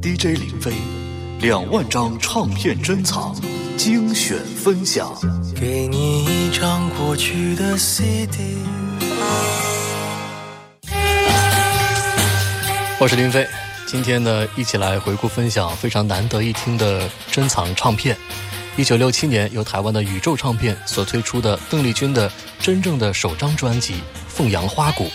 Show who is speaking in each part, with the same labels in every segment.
Speaker 1: DJ 林飞，两万张唱片珍藏，精选分享。
Speaker 2: 给你一张过去的 CD。
Speaker 3: 我是林飞，今天呢，一起来回顾分享非常难得一听的珍藏唱片。一九六七年，由台湾的宇宙唱片所推出的邓丽君的真正的首张专辑《凤阳花鼓》。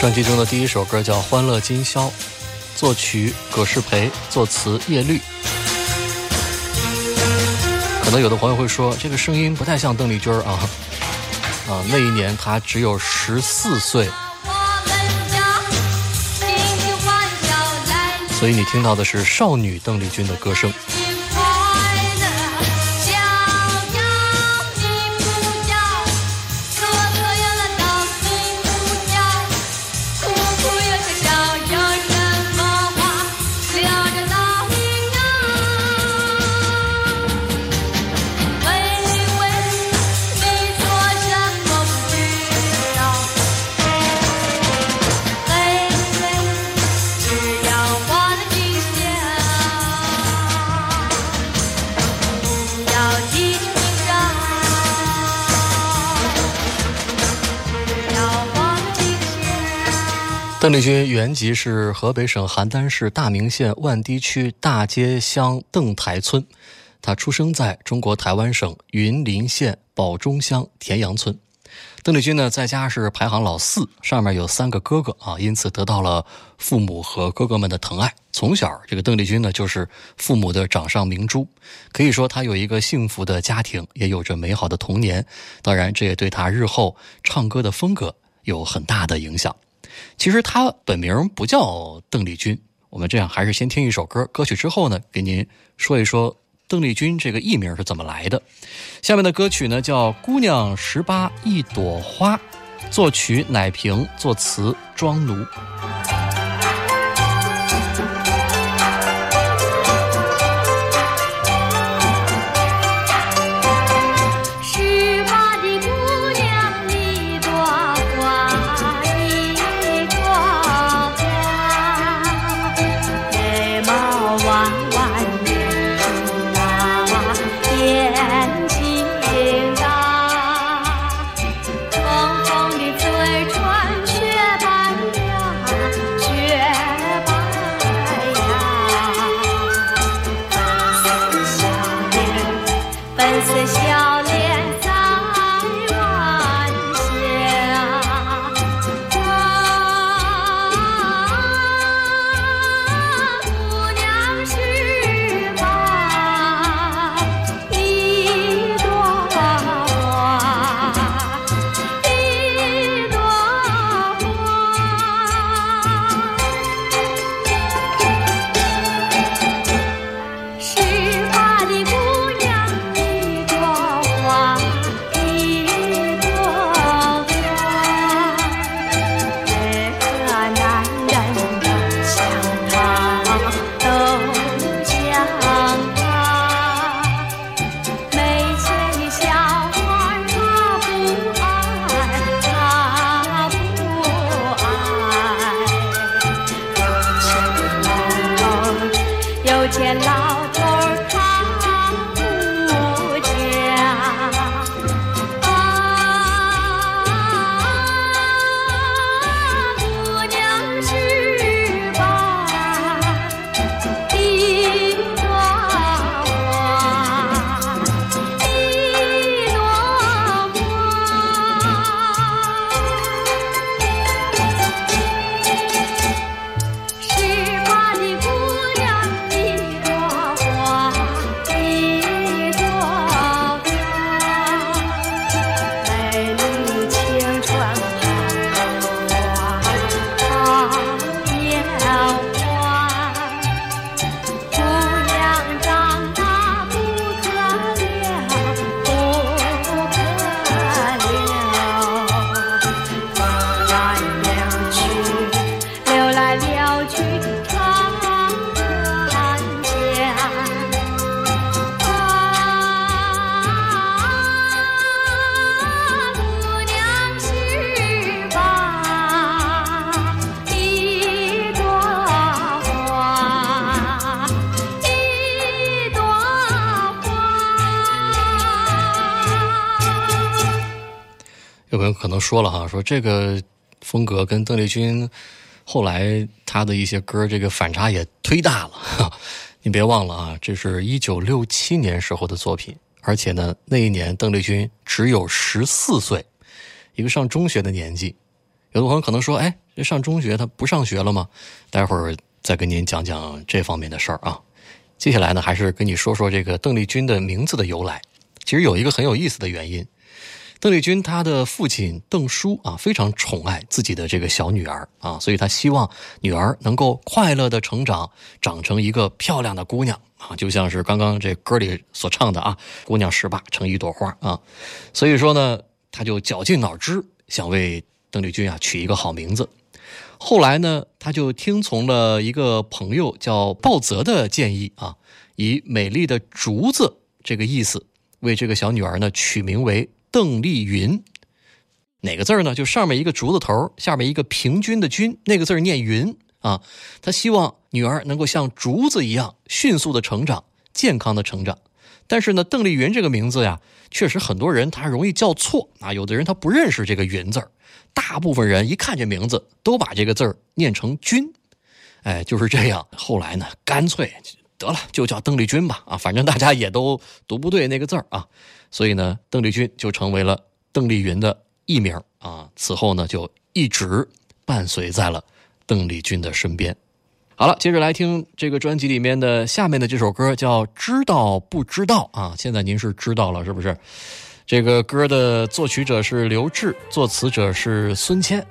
Speaker 3: 专辑中的第一首歌叫《欢乐今宵》，作曲葛世培，作词叶绿。可能有的朋友会说，这个声音不太像邓丽君啊。啊，那一年她只有十四岁，所以你听到的是少女邓丽君的歌声。邓丽君原籍是河北省邯郸市大名县万堤区大街乡邓台村，她出生在中国台湾省云林县宝中乡田阳村。邓丽君呢，在家是排行老四，上面有三个哥哥啊，因此得到了父母和哥哥们的疼爱。从小，这个邓丽君呢，就是父母的掌上明珠，可以说她有一个幸福的家庭，也有着美好的童年。当然，这也对她日后唱歌的风格有很大的影响。其实他本名不叫邓丽君，我们这样还是先听一首歌，歌曲之后呢，给您说一说邓丽君这个艺名是怎么来的。下面的歌曲呢叫《姑娘十八一朵花》，作曲乃平，作词庄奴。
Speaker 1: 说了哈，说这个风格跟邓丽君后来她的一些歌这个反差也忒大了。你别忘了啊，这是一九六七年时候的作品，而且呢，那一年邓丽君只有十四岁，一个上中学的年纪。有的朋友可能说，哎，这上中学他不上学了吗？待会儿再跟您讲讲这方面的事儿啊。接下来呢，还是跟你说说这个邓丽君的名字的由来。其实有一个很有意思的原因。邓丽君她的父亲邓叔啊，非常宠爱自己的这个小女儿啊，所以他希望女儿能够快乐的成长，长成一个漂亮的姑娘啊，就像是刚刚这歌里所唱的啊，“姑娘十八成一朵花”啊，所以说呢，他就绞尽脑汁想为邓丽君啊取一个好名字。后来呢，他就听从了一个朋友叫鲍泽的建议啊，以“美丽的竹子”这个意思为这个小女儿呢取名为。邓丽云，哪个字呢？就上面一个竹字头，下面一个平均的均，那个字念云啊。他希望女儿能够像竹子一样迅速的成长，健康的成长。但是呢，邓丽云这个名字呀，确实很多人他容易叫错啊。有的人他不认识这个云字大部分人一看这名字都把这个字儿念成君。哎，就是这样。后来呢，干脆得了，就叫邓丽君吧。啊，反正大家也都读不对那个字儿啊。所以呢，邓丽君就成为了邓丽云的艺名啊。此后呢，就一直伴随在了邓丽君的身边。好了，接着来听这个专辑里面的下面的这首歌，叫《知道不知道》啊。现在您是知道了是不是？这个歌的作曲者是刘志，作词者是孙谦。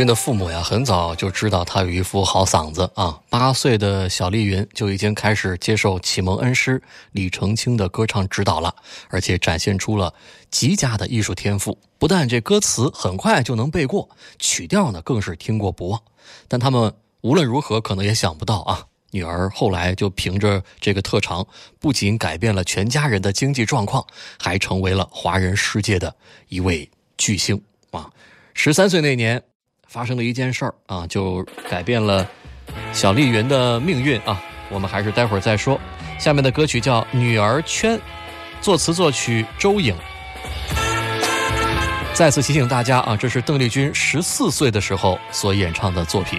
Speaker 1: 邓丽君的父母呀，很早就知道她有一副好嗓子啊。八岁的小丽云就已经开始接受启蒙恩师李澄清的歌唱指导了，而且展现出了极佳的艺术天赋。不但这歌词很快就能背过，曲调呢更是听过不忘。但他们无论如何可能也想不到啊，女儿后来就凭着这个特长，不仅改变了全家人的经济状况，还成为了华人世界的一位巨星啊！十三岁那年。发生了一件事儿啊，就改变了小丽云的命运啊。我们还是待会儿再说。下面的歌曲叫《女儿圈》，作词作曲周颖。再次提醒大家啊，这是邓丽君十四岁的时候所演唱的作品。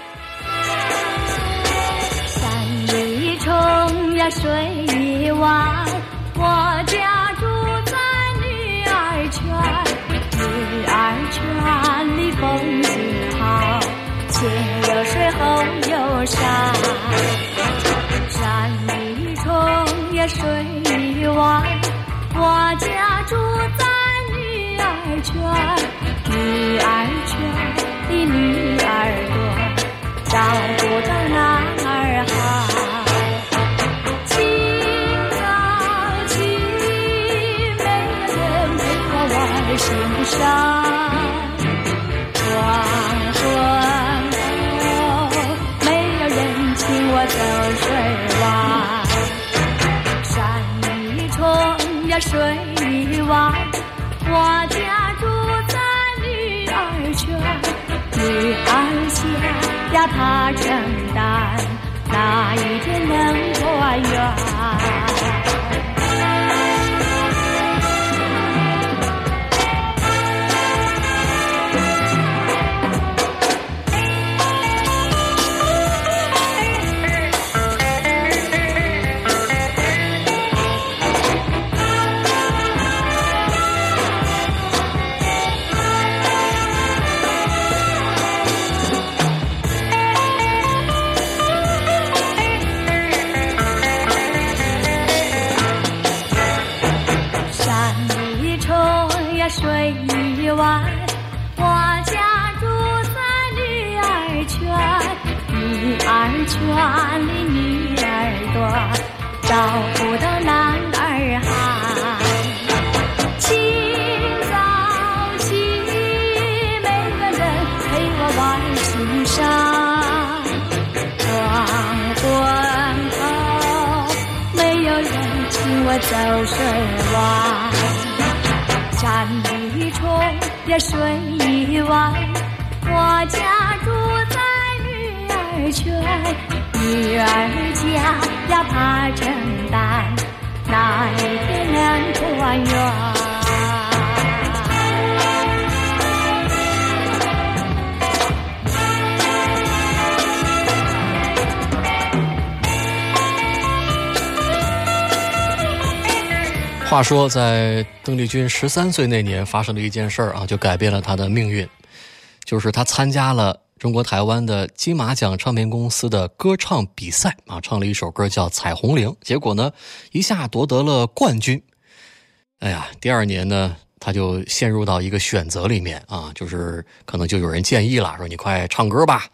Speaker 3: 山里虫呀，水里弯，我家住在女儿圈，女儿圈里风景。前有水后有山山里重呀水里弯我家住在女儿圈女儿圈的女儿多找不到男儿汉清早起没有人陪我玩心伤水湾，我家住在女儿圈，女儿家呀她承担，哪一天能团圆？走水湾。山一重呀水一弯，我家住在女儿圈，女儿家呀怕承担，哪一天能团圆？
Speaker 1: 话说，在邓丽君十三岁那年，发生了一件事儿啊，就改变了她的命运，就是她参加了中国台湾的金马奖唱片公司的歌唱比赛啊，唱了一首歌叫《彩虹铃》，结果呢，一下夺得了冠军。哎呀，第二年呢，她就陷入到一个选择里面啊，就是可能就有人建议了，说你快唱歌吧，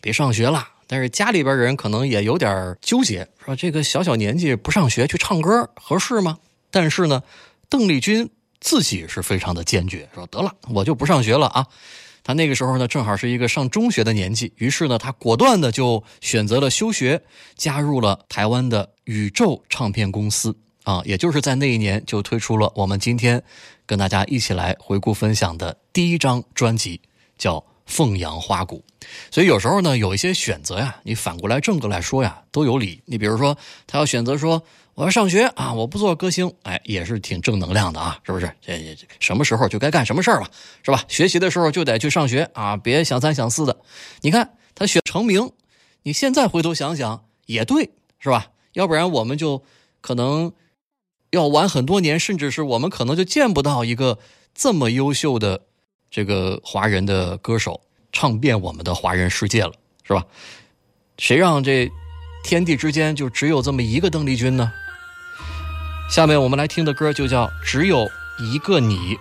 Speaker 1: 别上学了。但是家里边人可能也有点纠结，说这个小小年纪不上学去唱歌合适吗？但是呢，邓丽君自己是非常的坚决，说得了，我就不上学了啊。她那个时候呢，正好是一个上中学的年纪，于是呢，她果断的就选择了休学，加入了台湾的宇宙唱片公司啊，也就是在那一年就推出了我们今天跟大家一起来回顾分享的第一张专辑，叫《凤阳花鼓》。所以有时候呢，有一些选择呀，你反过来正过来说呀，都有理。你比如说，他要选择说。我要上学啊！我不做歌星，哎，也是挺正能量的啊，是不是？这这什么时候就该干什么事儿吧，是吧？学习的时候就得去上学啊，别想三想四的。你看他学成名，你现在回头想想也对，是吧？要不然我们就可能要晚很多年，甚至是我们可能就见不到一个这么优秀的这个华人的歌手，唱遍我们的华人世界了，是吧？谁让这天地之间就只有这么一个邓丽君呢？下面我们来听的歌就叫《只有一个你》。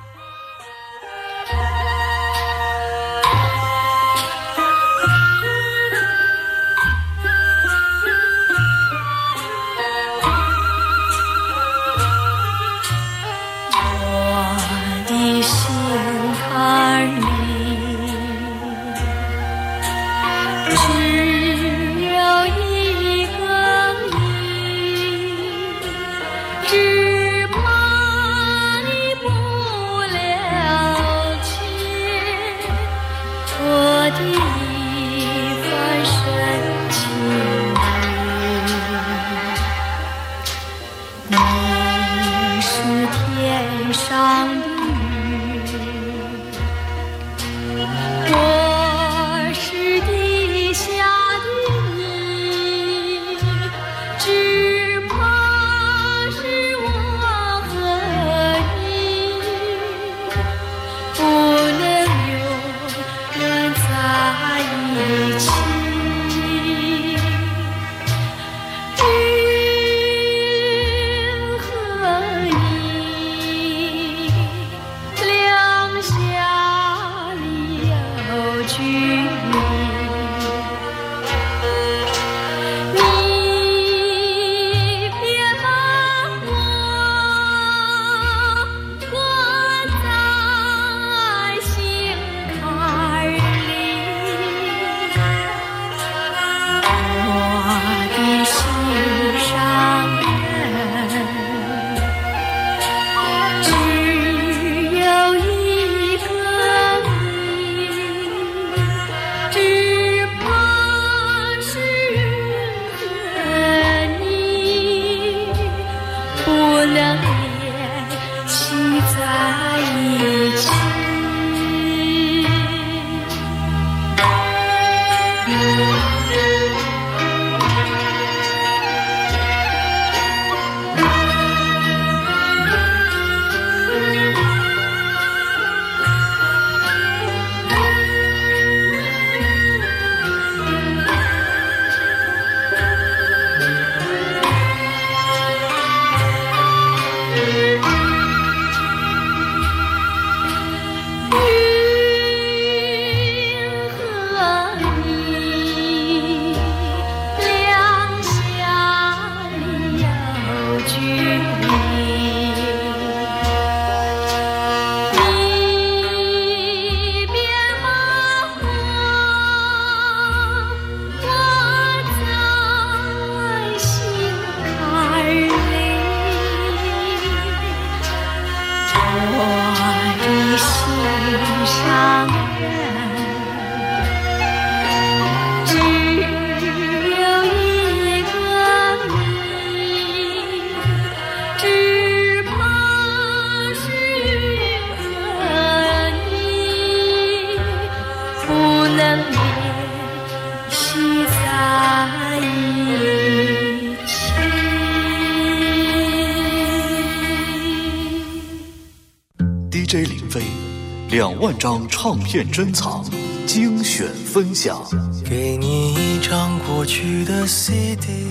Speaker 4: 万张唱片珍藏，精选分享。
Speaker 2: 给你一张过去的 CD。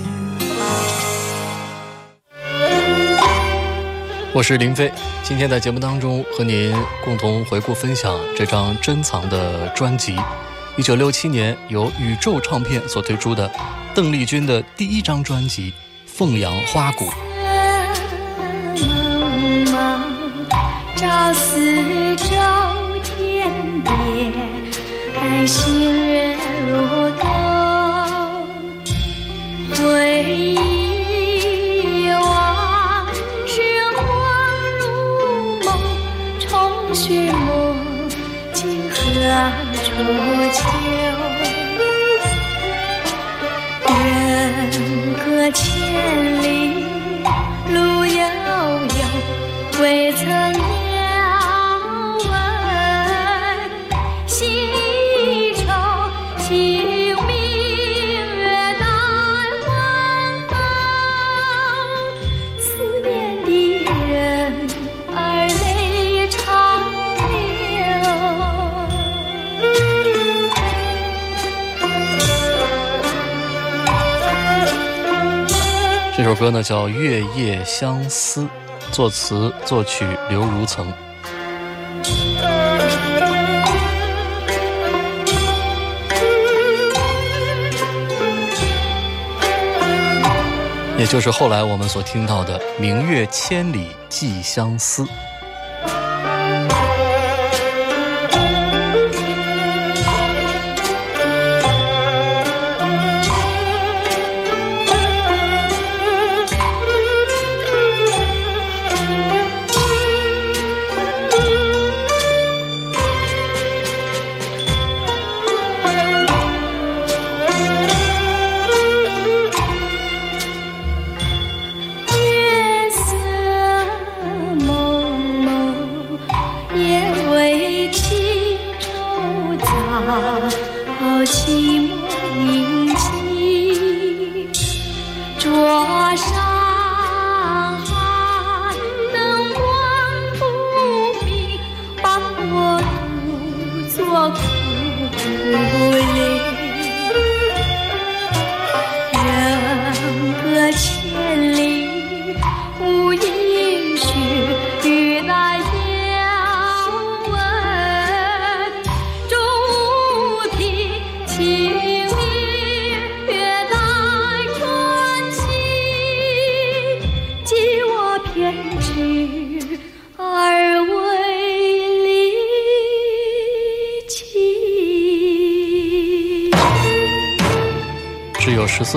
Speaker 1: 我是林飞，今天在节目当中和您共同回顾分享这张珍藏的专辑，一九六七年由宇宙唱片所推出的邓丽君的第一张专辑《凤阳花鼓》。
Speaker 3: 朝思朝天边，在心
Speaker 1: 这叫《月夜相思》，作词作曲刘如曾。也就是后来我们所听到的“明月千里寄相思”。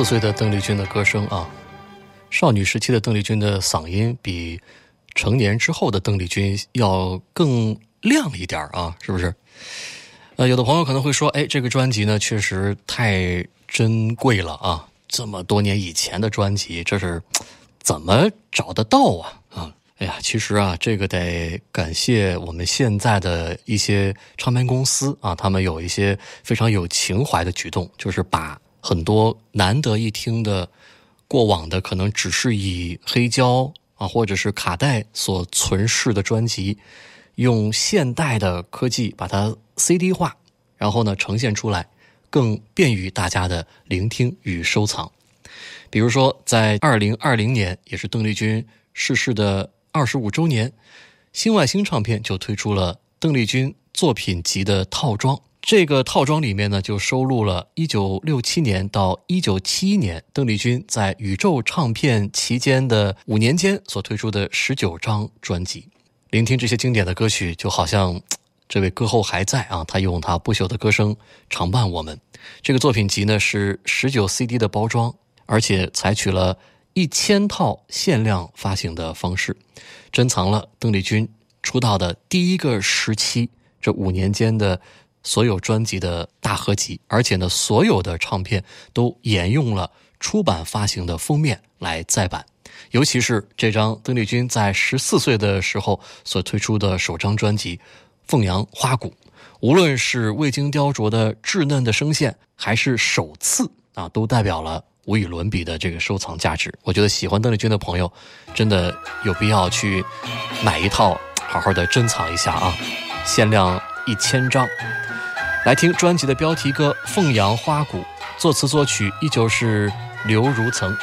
Speaker 1: 四岁的邓丽君的歌声啊，少女时期的邓丽君的嗓音比成年之后的邓丽君要更亮一点啊，是不是？呃，有的朋友可能会说，哎，这个专辑呢确实太珍贵了啊，这么多年以前的专辑，这是怎么找得到啊？啊，哎呀，其实啊，这个得感谢我们现在的一些唱片公司啊，他们有一些非常有情怀的举动，就是把很多难得一听的过往的可能只是以黑胶啊或者是卡带所存世的专辑，用现代的科技把它 CD 化，然后呢呈现出来，更便于大家的聆听与收藏。比如说，在二零二零年，也是邓丽君逝世的。二十五周年，新外星唱片就推出了邓丽君作品集的套装。这个套装里面呢，就收录了一九六七年到一九七一年邓丽君在宇宙唱片期间的五年间所推出的十九张专辑。聆听这些经典的歌曲，就好像这位歌后还在啊，她用她不朽的歌声常伴我们。这个作品集呢是十九 CD 的包装，而且采取了。一千套限量发行的方式，珍藏了邓丽君出道的第一个时期这五年间的所有专辑的大合集，而且呢，所有的唱片都沿用了出版发行的封面来再版，尤其是这张邓丽君在十四岁的时候所推出的首张专辑《凤阳花鼓》，无论是未经雕琢的稚嫩的声线，还是首次啊，都代表了。无与伦比的这个收藏价值，我觉得喜欢邓丽君的朋友，真的有必要去买一套，好好的珍藏一下啊！限量一千张。来听专辑的标题歌《凤阳花鼓》，作词作曲依旧是刘如曾。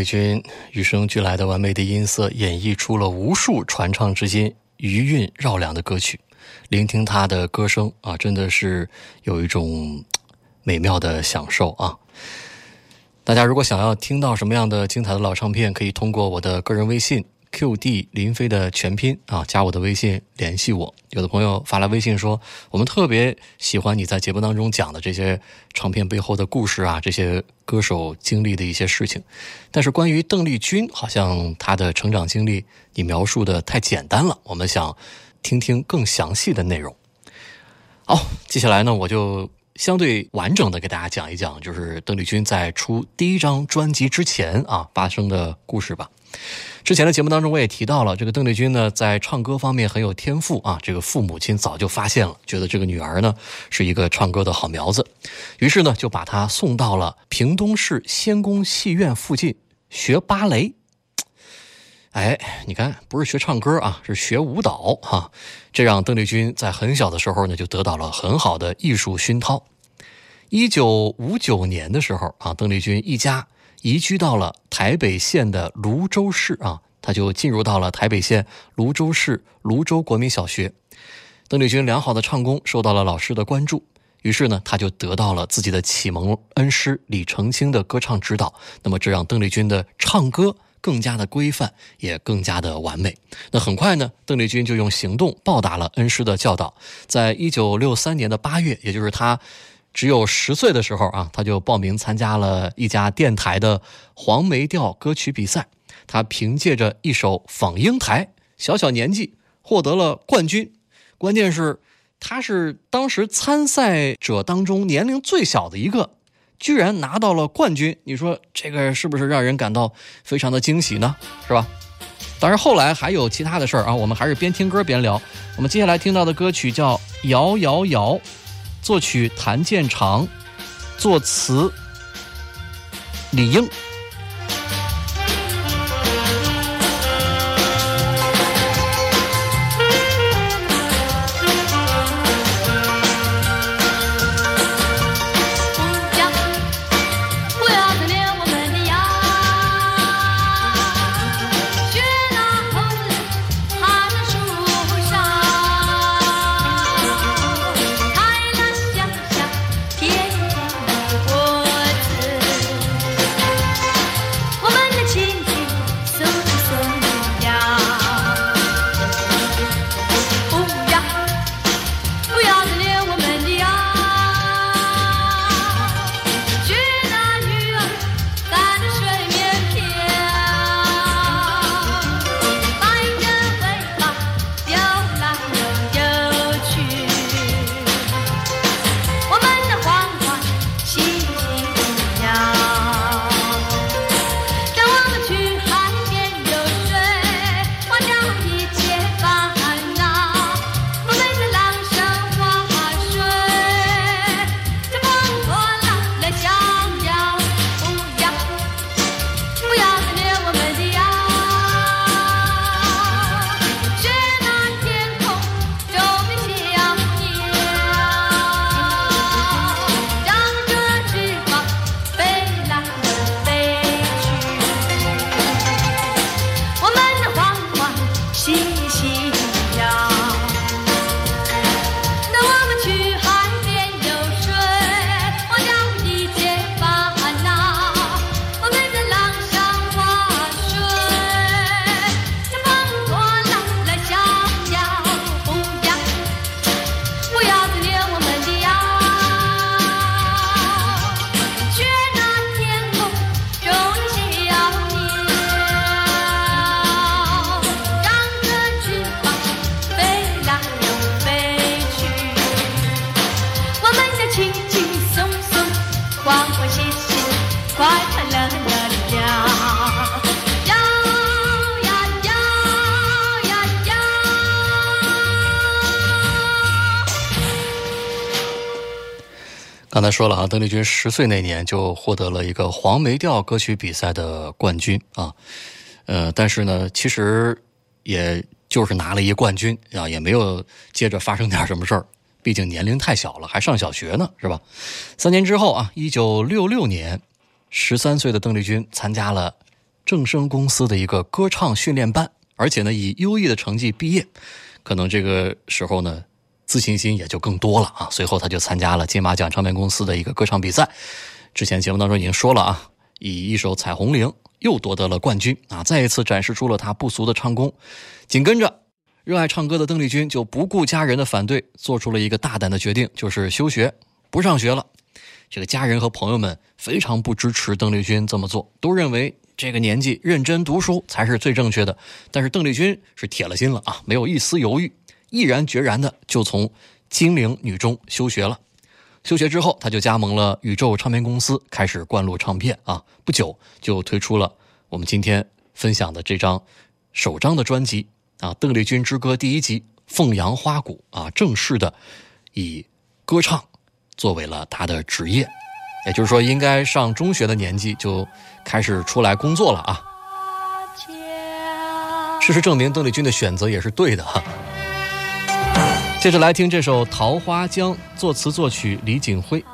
Speaker 1: 魏军与生俱来的完美的音色，演绎出了无数传唱至今、余韵绕梁的歌曲。聆听他的歌声啊，真的是有一种美妙的享受啊！大家如果想要听到什么样的精彩的老唱片，可以通过我的个人微信。QD 林飞的全拼啊，加我的微信联系我。有的朋友发来微信说，我们特别喜欢你在节目当中讲的这些唱片背后的故事啊，这些歌手经历的一些事情。但是关于邓丽君，好像她的成长经历你描述的太简单了，我们想听听更详细的内容。好，接下来呢，我就相对完整的给大家讲一讲，就是邓丽君在出第一张专辑之前啊发生的故事吧。之前的节目当中，我也提到了这个邓丽君呢，在唱歌方面很有天赋啊。这个父母亲早就发现了，觉得这个女儿呢是一个唱歌的好苗子，于是呢就把她送到了屏东市仙宫戏院附近学芭蕾。哎，你看，不是学唱歌啊，是学舞蹈哈。这让邓丽君在很小的时候呢，就得到了很好的艺术熏陶。一九五九年的时候啊，邓丽君一家移居到了台北县的泸州市啊，他就进入到了台北县泸州市泸州国民小学。邓丽君良好的唱功受到了老师的关注，于是呢，他就得到了自己的启蒙恩师李澄清的歌唱指导。那么，这让邓丽君的唱歌。更加的规范，也更加的完美。那很快呢，邓丽君就用行动报答了恩师的教导。在一九六三年的八月，也就是她只有十岁的时候啊，他就报名参加了一家电台的黄梅调歌曲比赛。他凭借着一首《访英台》，小小年纪获得了冠军。关键是，他是当时参赛者当中年龄最小的一个。居然拿到了冠军，你说这个是不是让人感到非常的惊喜呢？是吧？当然后来还有其他的事儿啊，我们还是边听歌边聊。我们接下来听到的歌曲叫《摇摇摇》，作曲谭健常，作词李英。说了啊，邓丽君十岁那年就获得了一个黄梅调歌曲比赛的冠军啊，呃，但是呢，其实也就是拿了一冠军啊，也没有接着发生点什么事儿，毕竟年龄太小了，还上小学呢，是吧？三年之后啊，一九六六年，十三岁的邓丽君参加了正声公司的一个歌唱训练班，而且呢，以优异的成绩毕业，可能这个时候呢。自信心也就更多了啊！随后他就参加了金马奖唱片公司的一个歌唱比赛，之前节目当中已经说了啊，以一首《彩虹铃》又夺得了冠军啊，再一次展示出了他不俗的唱功。紧跟着，热爱唱歌的邓丽君就不顾家人的反对，做出了一个大胆的决定，就是休学，不上学了。这个家人和朋友们非常不支持邓丽君这么做，都认为这个年纪认真读书才是最正确的。但是邓丽君是铁了心了啊，没有一丝犹豫。毅然决然的就从金陵女中休学了。休学之后，他就加盟了宇宙唱片公司，开始灌录唱片啊。不久就推出了我们今天分享的这张首张的专辑啊，《邓丽君之歌》第一集《凤阳花鼓》啊，正式的以歌唱作为了他的职业，也就是说，应该上中学的年纪就开始出来工作了啊。
Speaker 3: 事实证明，邓丽君的选择也是对的哈。接着来听这首《桃花江》，作词作曲李锦辉。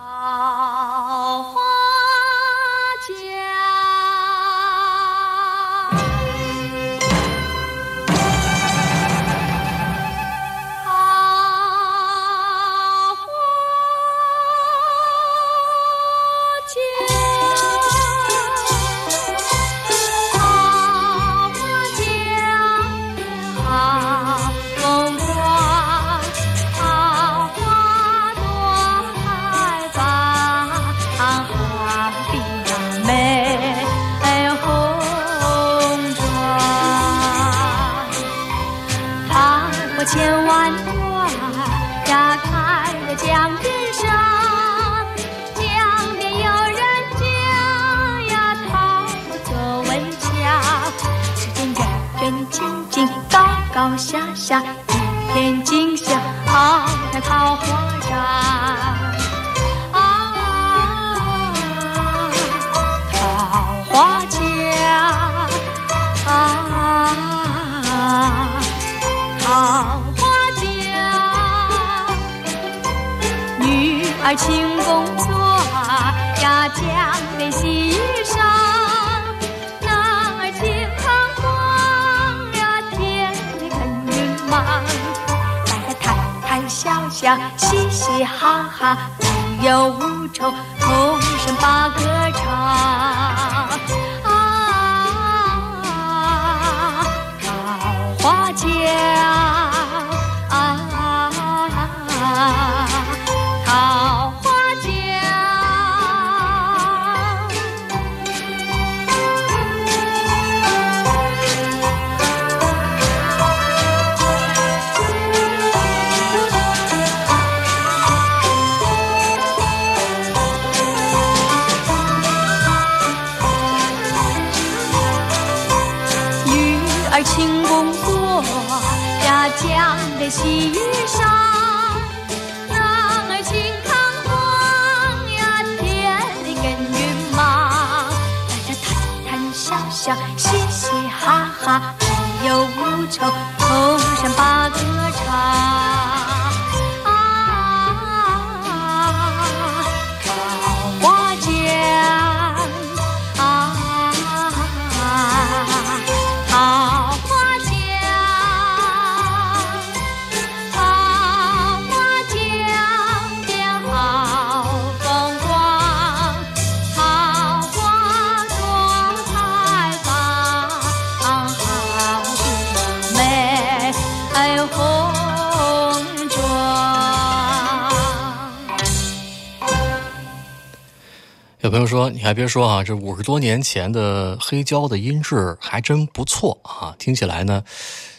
Speaker 3: 说：“你还别说啊，这五十多年前的黑胶的音质还真不错啊，听起来呢，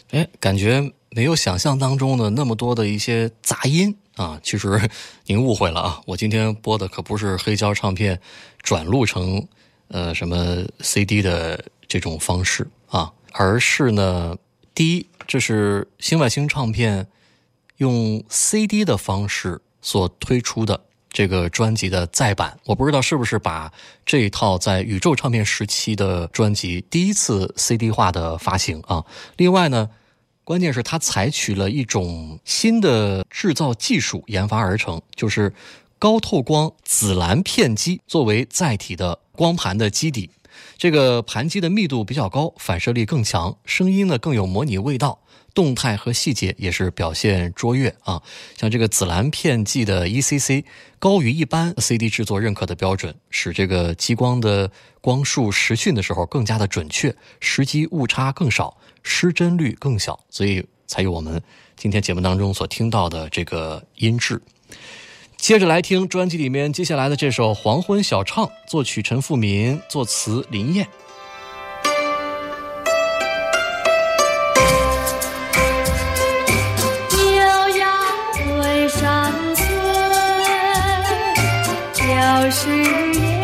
Speaker 3: 哎，感觉没有想象当中的那么多的一些杂音啊。其实您误会了啊，我今天播的可不是黑胶唱片转录成呃什么 CD 的这种方式啊，而是呢，第一，这是新外星唱片用 CD 的方式所推出的。”这个专辑的再版，我不知道是不是把这一套在宇宙唱片时期的专辑第一次 CD 化的发行啊。另外呢，关键是它采取了一种新的制造技术研发而成，就是高透光紫蓝片机作为载体的光盘的基底，这个盘机的密度比较高，反射力更强，声音呢更有模拟味道。动态和细节也是表现卓越啊！像这个紫蓝片剂的 ECC 高于一般 CD 制作认可的标准，使这个激光的光束实训的时候更加的准确，时机误差更少，失真率更小，所以才有我们今天节目当中所听到的这个音质。接着来听专辑里面接下来的这首《黄昏小唱》，作曲陈富民，作词林燕。老师。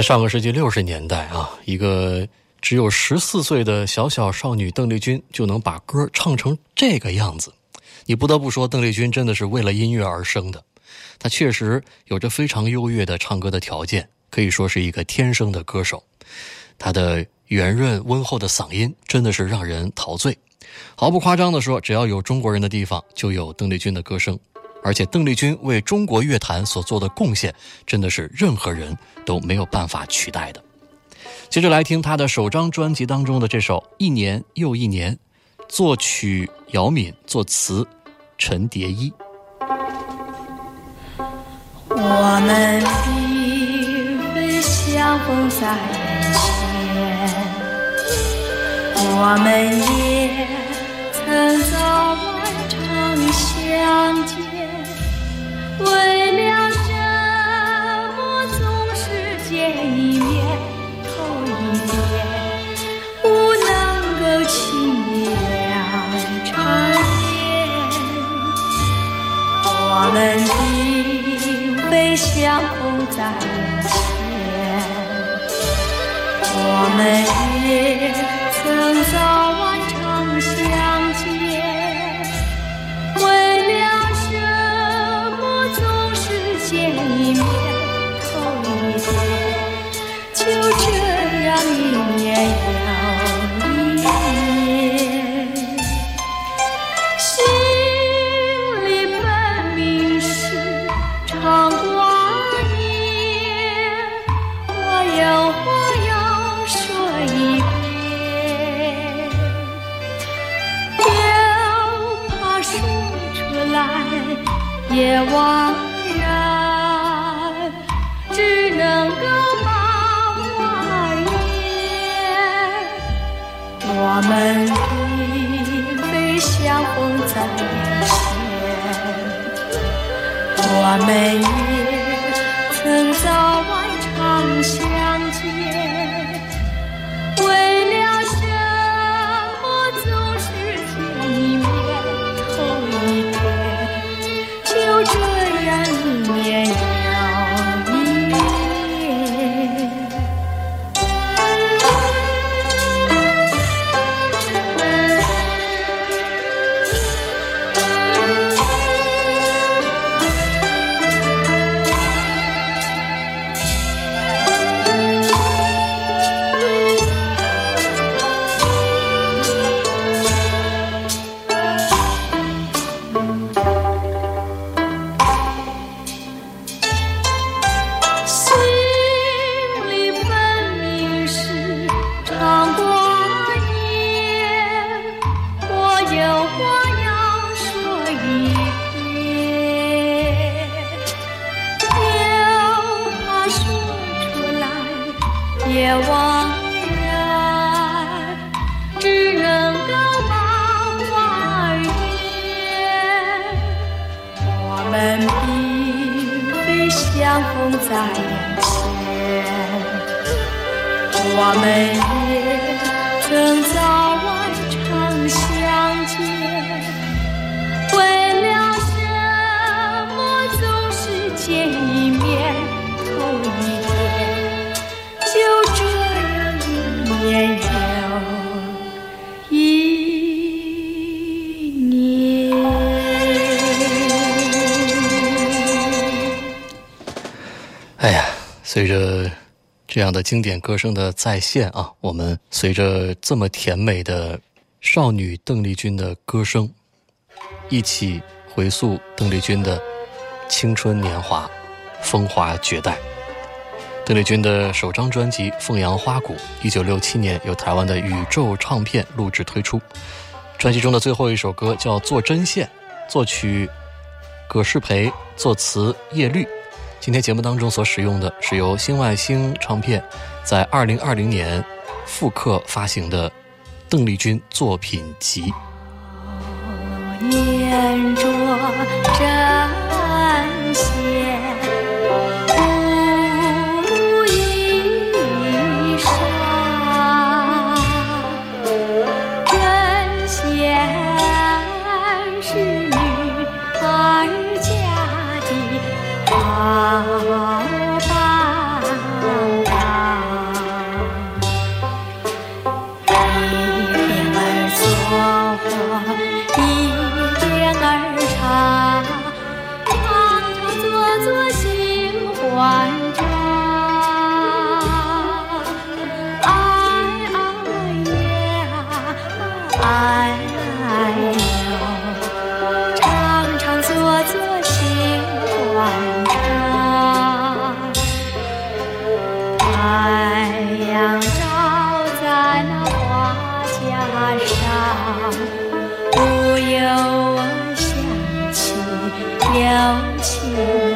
Speaker 1: 在上个世纪六十年代啊，一个只有十四岁的小小少女邓丽君就能把歌唱成这个样子，你不得不说，邓丽君真的是为了音乐而生的。她确实有着非常优越的唱歌的条件，可以说是一个天生的歌手。她的圆润温厚的嗓音真的是让人陶醉。毫不夸张地说，只要有中国人的地方，就有邓丽君的歌声。而且邓丽君为中国乐坛所做的贡献，真的是任何人都没有办法取代的。接着来听他的首张专辑当中的这首《一年又一年》，作曲姚敏，作词陈蝶衣。
Speaker 3: 我们并非相逢在眼前，我们也曾早晚常相见。为了见一面头一遍，不能够轻易两长夜？我们并非相逢在眼前，我们也曾早我这样
Speaker 1: 的经典歌声的再现啊，我们随着这么甜美的少女邓丽君的歌声，一起回溯邓丽君的青春年华、风华绝代。邓丽君的首张专辑《凤阳花鼓》，一九六七年由台湾的宇宙唱片录制推出。专辑中的最后一首歌叫《做针线》，作曲葛世培，作词叶绿。今天节目当中所使用的是由新外星唱片在二零二零年复刻发行的邓丽君作品集。
Speaker 3: 念着针线。
Speaker 1: 了解